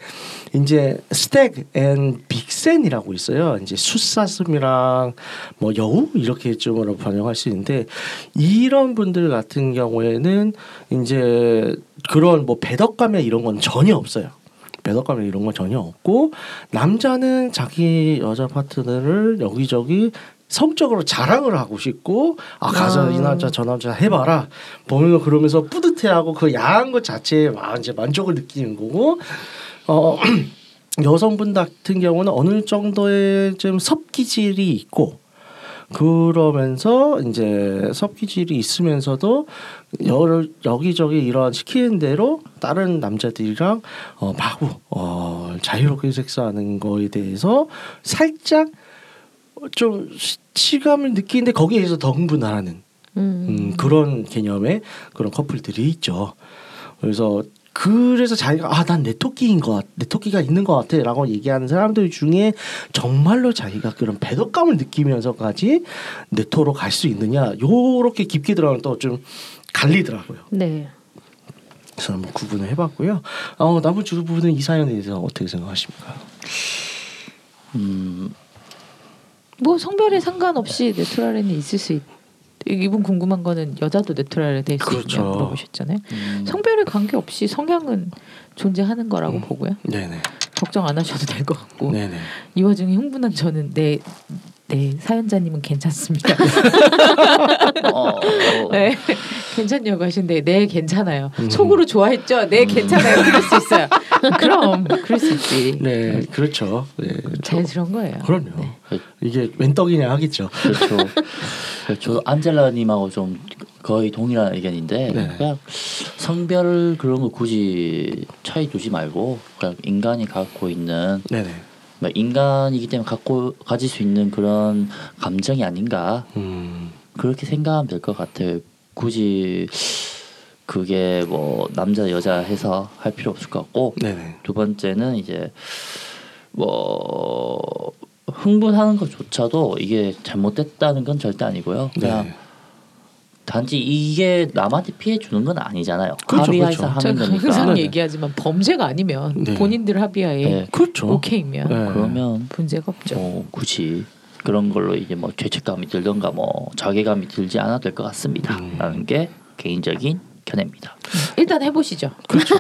이제 stag and vixen이라고 있어요. 이제 숫사슴이랑 뭐 여우 이렇게 좀으로 번역할 수 있는데 이런 분들 같은 경우에는 이제 그런 뭐 배덕감이나 이런 건 전혀 없어요. 배덕감이 이런 건 전혀 없고 남자는 자기 여자 파트너를 여기저기 성적으로 자랑을 하고 싶고 아 가서 아. 이 남자 저 남자 해봐라 보면 그러면서 뿌듯해하고 그 야한 것 자체에 막 이제 만족을 느끼는 거고 어 여성분 같은 경우는 어느 정도의 좀 섭기질이 있고 그러면서 이제 섭기질이 있으면서도 여, 여기저기 이런 시키는 대로 다른 남자들이랑 어, 마구 어, 자유롭게 섹스하는 거에 대해서 살짝 좀 치감을 느끼는데 거기에서 더 흥분하는 음. 음, 그런 개념의 그런 커플들이 있죠. 그래서 그래서 자기가 아 난 내 토끼인 것, 같- 내 토끼가 있는 것 같아라고 얘기하는 사람들 중에 정말로 자기가 그런 배덕감을 느끼면서까지 네토로 갈 수 있느냐 요렇게 깊게 들어가면 또 좀 갈리더라고요. 네. 그래서 한번 구분을 해봤고요. 어, 나머지 부분은 이 사연에 대해서 어떻게 생각하십니까? 음, 뭐 성별에 상관없이 내추럴에는 있을 수 있. 이분 궁금한 거는 여자도 내추럴에 대해 수 그렇죠. 있냐 물어보셨잖아요. 음, 성별에 관계 없이 성향은 존재하는 거라고 보고요. 네네, 걱정 안 하셔도 될 것 같고 네네. 이 와중에 흥분한 저는 내 네, 사연자님은 괜찮습니다. 어, 어, 네, 괜찮냐고 하신데 네 괜찮아요. 음. 속으로 좋아했죠. 네 괜찮아요. 그럴 수 있어요. 그럼 그럴 수 있지. 네, 그렇죠. 네, 자연스러운 거예요. 그럼요. 네. 이게 웬 떡이냐 하겠죠. 그렇죠. 저도 안젤라님하고 좀 거의 동일한 의견인데 네네. 그냥 성별 그런 거 굳이 차이 두지 말고 그냥 인간이 갖고 있는 네네. 뭐 인간이기 때문에 갖고 가질 수 있는 그런 감정이 아닌가 음, 그렇게 생각하면 될 것 같아요. 굳이 그게 뭐 남자 여자 해서 할 필요 없을 것 같고 네네. 두 번째는 이제 뭐 흥분하는 것조차도 이게 잘못됐다는 건 절대 아니고요. 그냥 네. 단지 이게 남한테 피해 주는 건 아니잖아요. 그렇죠, 합의해서 그렇죠. 하는 거니까. 항상 네. 얘기하지만 범죄가 아니면 네. 본인들 합의하에 네. 그렇죠. 오케이면 네. 그러면 문제가 없죠. 뭐 굳이 그런 걸로 이제 뭐 죄책감이 들던가 뭐 자괴감이 들지 않아도 될 것 같습니다. 음. 라는 게 개인적인 견해입니다. 일단 해보시죠. 그렇죠.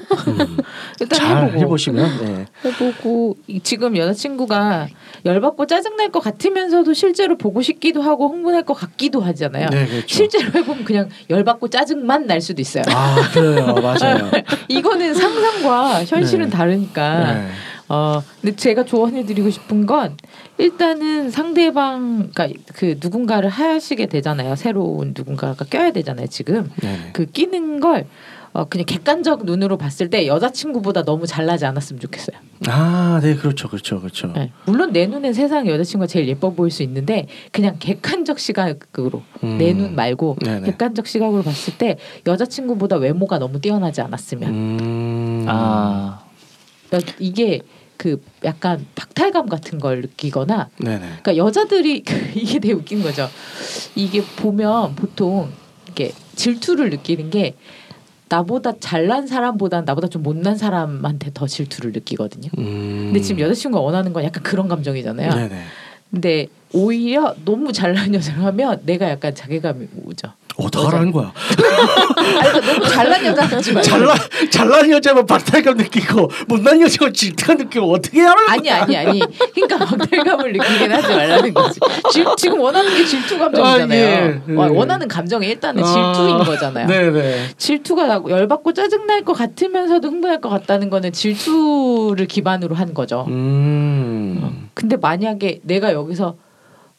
일단 잘 해보고 해보시면 네. 해보고 이- 지금 여자친구가 열받고 짜증날 것 같으면서도 실제로 보고 싶기도 하고 흥분할 것 같기도 하잖아요. 네, 그렇죠. 실제로 해보면 그냥 열받고 짜증만 날 수도 있어요. 아 그래요, 맞아요. 이거는 상상과 현실은 네. 다르니까. 네. 어 근데 제가 조언해드리고 싶은 건 일단은 상대방 그러니까 그 누군가를 하시게 되잖아요. 새로운 누군가가 껴야 되잖아요. 지금 네. 그 끼는 걸 어, 그냥 객관적 눈으로 봤을 때 여자친구보다 너무 잘나지 않았으면 좋겠어요. 아, 네, 그렇죠, 그렇죠, 그렇죠. 네. 물론 내 눈엔 세상 여자친구가 제일 예뻐 보일 수 있는데 그냥 객관적 시각으로 음. 내눈 말고 네네. 객관적 시각으로 봤을 때 여자친구보다 외모가 너무 뛰어나지 않았으면 음. 아 여- 이게 그 약간 박탈감 같은 걸 느끼거나 네네. 그러니까 여자들이 이게 되게 웃긴 거죠. 이게 보면 보통 이게 질투를 느끼는 게 나보다 잘난 사람보다 나보다 좀 못난 사람한테 더 질투를 느끼거든요. 음. 근데 지금 여자친구가 원하는 건 약간 그런 감정이잖아요. 네네. 근데 오히려 너무 잘난 여자를 하면 내가 약간 자괴감이 오죠. 어떡하라는 거야? 아니 그러니까 너무 잘난 여자 말고. 잘난 잘난 여자면 박탈감 느끼고 못난 여자면 질투감 느끼고 어떻게 하라는 아니 아니 아니. 그러니까 박탈감을 느끼긴 하지 말라는 거지. 지, 지금 원하는 게 질투 감정이잖아요. 아, 예. 와, 예. 원하는 감정이 일단은 질투인 거잖아요. 네네. 질투가 나고 열받고 짜증 날 것 같으면서도 흥분할 것 같다는 거는 질투를 기반으로 한 거죠. 음. 근데 만약에 내가 여기서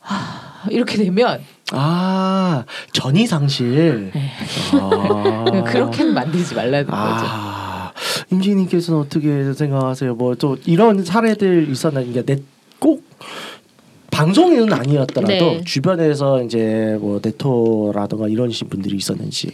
하, 이렇게 되면 아 전이 상실. 네. 아. 그렇게는 만들지 말라는 거죠. 아 임진님께서는 어떻게 생각하세요? 뭐 또 이런 사례들 있었나? 이게 내꼭 방송에는 아니었더라도 네. 주변에서 이제 뭐 네토라든가 이런 신 분들이 있었는지.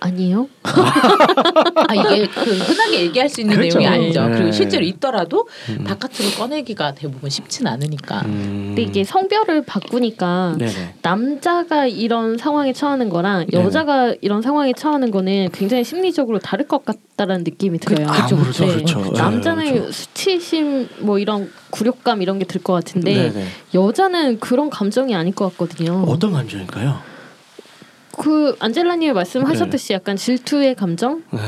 아니요. 아 이게 그 흔하게 얘기할 수 있는 그렇죠. 내용이 아니죠. 네. 그리고 실제로 있더라도 음. 바깥으로 꺼내기가 대부분 쉽진 않으니까. 음. 근데 이게 성별을 바꾸니까 네네. 남자가 이런 상황에 처하는 거랑 네네. 여자가 이런 상황에 처하는 거는 굉장히 심리적으로 다를 것 같다라는 느낌이 들어요. 아, 그렇죠, 그렇죠. 네, 남자는 그렇죠. 수치심 뭐 이런 굴욕감 이런 게 들 것 같은데 네네. 여자는 그런 감정이 아닐 것 같거든요. 어떤 감정일까요? 그 안젤라님이 말씀하셨듯이 약간 질투의 감정? 네.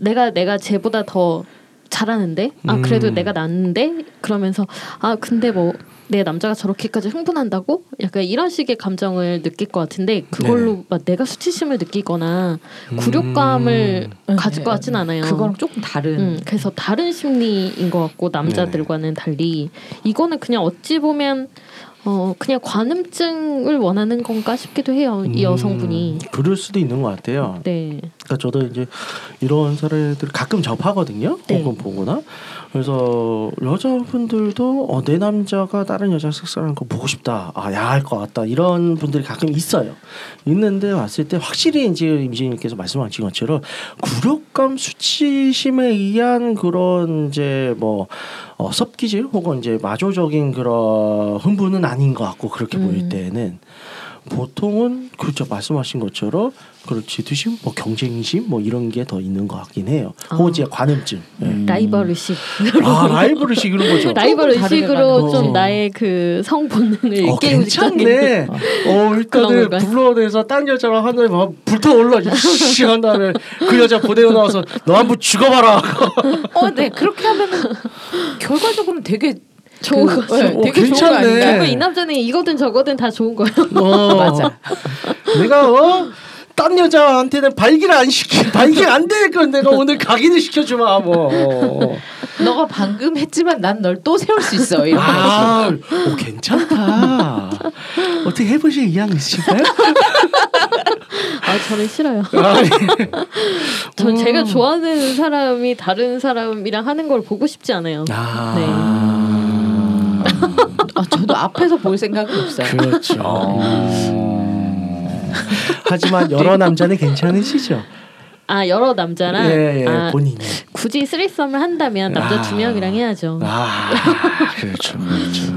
내가 내가 쟤보다 더 잘하는데 아 그래도 음. 내가 낫는데 그러면서 아 근데 뭐 내 남자가 저렇게까지 흥분한다고 약간 이런 식의 감정을 느낄 것 같은데 그걸로 네. 막 내가 수치심을 느끼거나 굴욕감을 음. 가질 것 같진 않아요. 그거랑 조금 다른. 음, 그래서 다른 심리인 것 같고 남자들과는 달리 이거는 그냥 어찌 보면 어 그냥 관음증을 원하는 건가 싶기도 해요 이 여성분이 음, 그럴 수도 있는 것 같아요. 네 그러니까 저도 이제 이런 사례들 가끔 접하거든요. 네. 혹은 보거나. 그래서 여자분들도 어, 내 남자가 다른 여자 섹스하는 거 보고 싶다. 아, 야할 것 같다. 이런 분들이 가끔 있어요. 있는데 왔을 때 확실히 이제 임진님께서 말씀하신 것처럼 굴욕감, 수치심에 의한 그런 이제 뭐 어, 섭기질 혹은 이제 마조적인 그런 흥분은 아닌 것 같고 그렇게 음. 보일 때는 보통은 그렇죠 말씀하신 것처럼 그렇지 두심 뭐 경쟁심 뭐 이런 게 더 있는 것 같긴 해요. 아. 호지의 관음증. 예. 음. 라이벌 의식 아 라이브르식 이런 거죠. 라이벌 의식으로 좀 거지. 나의 그 성본능을 어, 깨우는 괜찮네. 어 일단은? 불러내서 딴 여자랑 하늘 막 불타올라 한 다음에 그 여자 보내고 나와서 너 한번 죽어봐라. 어, 네 그렇게 하면은 결과적으로는 되게 좋은 그, 거죠. 네, 어, 되게 좋은 거 괜찮네. 아닌가요? 결국 이 남자는 이거든 저거든 다 좋은 거예요. 어, 맞아. 내가 어. 딴 여자한테는 발기를 안 시키 발기 안 되니까 내가 오늘 각인을 시켜주마 뭐. 어. 너가 방금 했지만 난 널 또 세울 수 있어. 이런. 아, 오, 괜찮다. 어떻게 해보실 의향 있으신가요? 아 저는 싫어요. 아니, 전 음. 제가 좋아하는 사람이 다른 사람이랑 하는 걸 보고 싶지 않아요. 아, 네. 아, 저도 앞에서 볼 생각은 없어요. 그렇죠. 어... 하지만 여러 남자는 괜찮으시죠? 아 여러 남자랑 예, 예, 아, 본인이. 굳이 쓰리썸을 한다면 남자 아. 두 명이랑 해야죠. 아, 그렇죠, 그렇죠.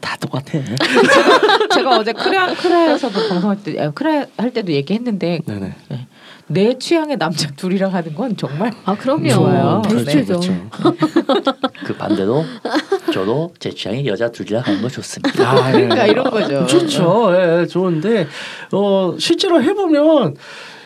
다 똑같아. 제가 어제 크라 크라에서도 방송할 때 아, 크라 할 때도 얘기했는데 네네. 내 취향의 남자 둘이랑 하는 건 정말 아 그럼요. 좋아요. 베스트죠. 그 반대로 저도 제 취향의 여자 둘이랑 하는 거 좋습니다. 아, 예. 그러니까 이런 거죠. 좋죠. 예, 예, 좋은데 어 실제로 해보면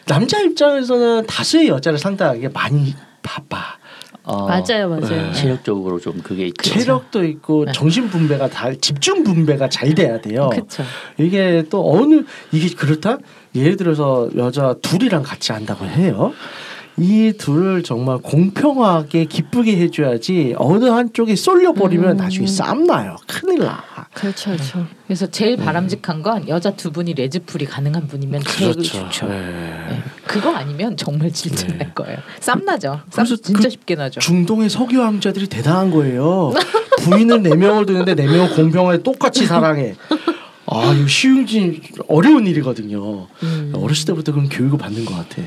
남자 입장에서는 다수의 여자를 상대하기 많이 바빠. 어, 맞아요, 맞아요. 네. 체력적으로 좀 그게 있죠. 체력도 있고 네. 정신 분배가 다 집중 분배가 잘 돼야 돼요. 그렇죠. 이게 또 어느 이게 그렇다 예를 들어서 여자 둘이랑 같이 한다고 해요. 이 둘을 정말 공평하게 기쁘게 해줘야지 어느 한쪽이 쏠려 버리면 음. 나중에 싸움 나요. 큰일 나. 그렇죠, 그렇죠. 그래서 제일 바람직한 건 여자 두 분이 레즈풀이 가능한 분이면 제일 좋죠. 네. 네. 그거 아니면 정말 질질 네. 날 거예요. 쌈 나죠. 쌈 그래서 진짜 그 쉽게 나죠. 중동의 석유 왕자들이 대단한 거예요. 부인은 네 명을 두는데 네 명을 공평하게 똑같이 사랑해. 아 이거 쉬우지 어려운 일이거든요. 음. 어렸을 때부터 그런 교육을 받는 것 같아.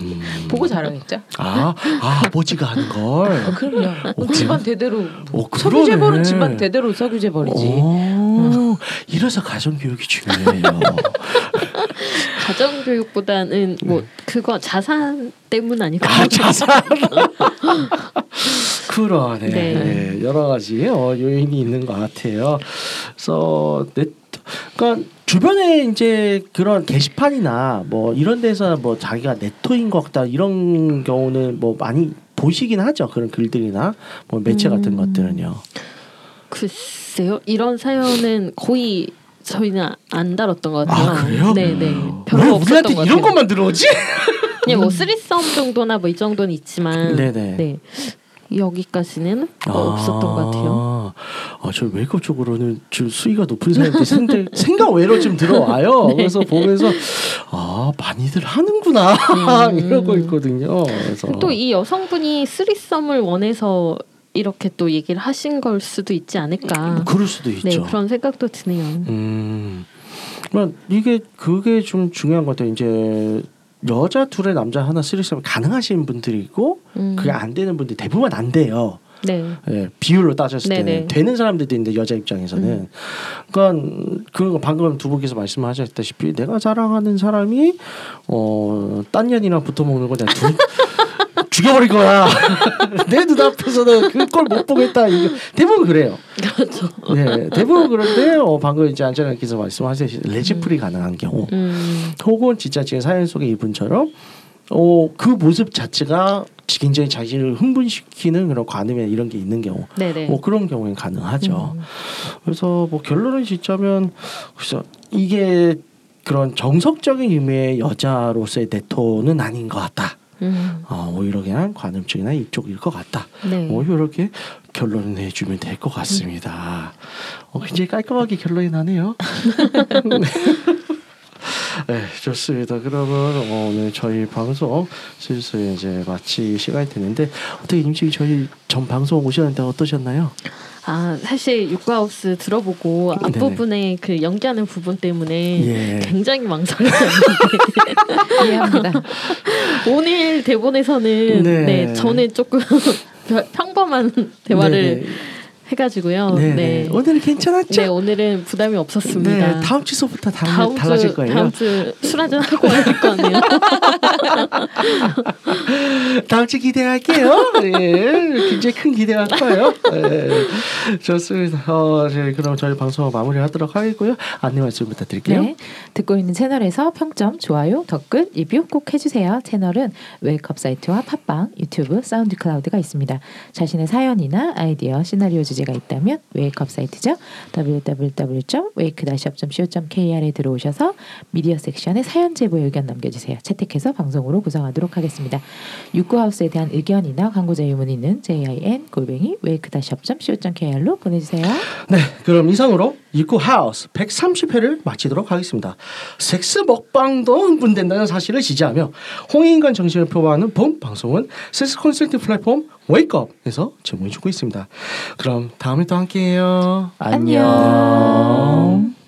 음. 보고 자라겠죠. 아, 아 아버지가 하는 걸. 어, 그럼요. 어, 집안 대대로 어, 석유재벌은. 집안 대대로 석유재벌이지. 오, 이래서 가정 교육이 중요해요. 가정 교육보다는 뭐 그거 자산 때문 아닐까? 아 자산. 그러네. 네. 네, 여러 가지 어, 요인이 있는 것 같아요. 그래서 네, 그러니까 주변에 이제 그런 게시판이나 뭐 이런 데서 뭐 자기가 네토인 것 같다 이런 경우는 뭐 많이 보시긴 하죠. 그런 글들이나 뭐 매체 같은 음. 것들은요. 글쎄요, 이런 사연은 거의 저희는 안 다뤘던 것 같아요. 아, 그래요? 네, 네. 왜 별로 없었던 우리한테 것 이런 같아요. 것만 들어오지? 그냥 뭐 쓰리썸 정도나 뭐 이 정도는 있지만, 네네. 네 여기까지는 어, 없었던 것 같아요. 아, 저 웨이크업 쪽으로는 좀 수위가 높은 사람들 생각, 생각 외로 좀 들어와요. 네. 그래서 보면서 아 많이들 하는구나 음. 이러고 있거든요. 그래서 또 이 여성분이 쓰리썸을 원해서 이렇게 또 얘기를 하신 걸 수도 있지 않을까. 뭐 그럴 수도 있죠. 네, 그런 생각도 드네요. 음, 그러니까 이게 그게 좀 중요한 것 같아요. 이제 여자 둘에 남자 하나 쓰리썸 가능하신 분들이 있고 음. 그게 안 되는 분들 대부분 안 돼요. 네. 예, 비율로 따졌을 때는. 되는 사람들도 있는데 여자 입장에서는 음. 그러니까 거 방금 두 분께서 말씀하셨다시피 내가 자랑하는 사람이 어 딴 년이랑 붙어 먹는 거 내가 두, 죽여버릴 거야 내 눈앞에서는 그걸 못 보겠다 이거 대부분 그래요 그렇죠. 네 대부분 그런데 어 방금 이제 안전하께서 말씀하셨듯이 레지풀이 가능한 경우 음. 혹은 진짜 지금 사연 속의 이분처럼 어 그 모습 자체가 굉장히 자신을 흥분시키는 그런 관음이나 이런 게 있는 경우 네네. 뭐 그런 경우엔 가능하죠. 음. 그래서 뭐 결론을 짓자면 그래서 이게 그런 정석적인 의미의 여자로서의 네토는 아닌 것 같다. 음. 어, 오히려 그냥 관음증이나 이쪽일 것 같다. 네. 뭐 이렇게 결론을 내주면 될 것 같습니다. 어, 굉장히 깔끔하게 결론이 나네요. 네, 좋습니다. 그러면 어, 오늘 저희 방송 슬슬 이제 마치 시간이 되는데 어떻게 임시 저희 전 방송 오셨는데 어떠셨나요? 아 사실 육가하우스 들어보고 네네. 앞부분에 그 연기하는 부분 때문에 예. 굉장히 망설였는데 이해합니다. 오늘 대본에서는 네. 네, 저는 조금 평범한 대화를 네, 해가지고요. 네, 네. 네. 오늘은 괜찮았죠? 네, 오늘은 부담이 없었습니다. 네, 다음 주서부터 다, 다음 달라질 주 거예요. 다음 주 술 한잔 하고 와야 될 거 아니에요. 다음 주 기대할게요. 예, 굉장히 큰 기대가 커요. 예, 좋습니다. 어, 저희 그럼 저희 방송 마무리하도록 하겠고요. 안내 말씀 부탁드릴게요. 네, 듣고 있는 채널에서 평점, 좋아요, 댓글, 리뷰 꼭 해주세요. 채널은 Wake Up 사이트와 팟빵, 유튜브, SoundCloud가 있습니다. 자신의 사연이나 아이디어, 시나리오 주제 가 있다면 Wake Up 사이트죠. www.wake-up.co.kr에 들어오셔서 미디어 섹션에 사연 제보 의견 남겨주세요. 채택해서 방송으로 구성하도록 하겠습니다. 육구하우스에 대한 의견이나 광고 제휴 문의는 jin 골뱅이 wake-up.co.kr로 보내주세요. 네, 그럼 이상으로 입구 하우스 130회를 마치도록 하겠습니다. 섹스 먹방도 흥분된다는 사실을 지지하며 홍익인간 정신을 표방하는 본 방송은 섹스 컨설팅 플랫폼 웨이크업에서 제공해주고 있습니다. 그럼 다음에 또 함께해요. 안녕. 안녕.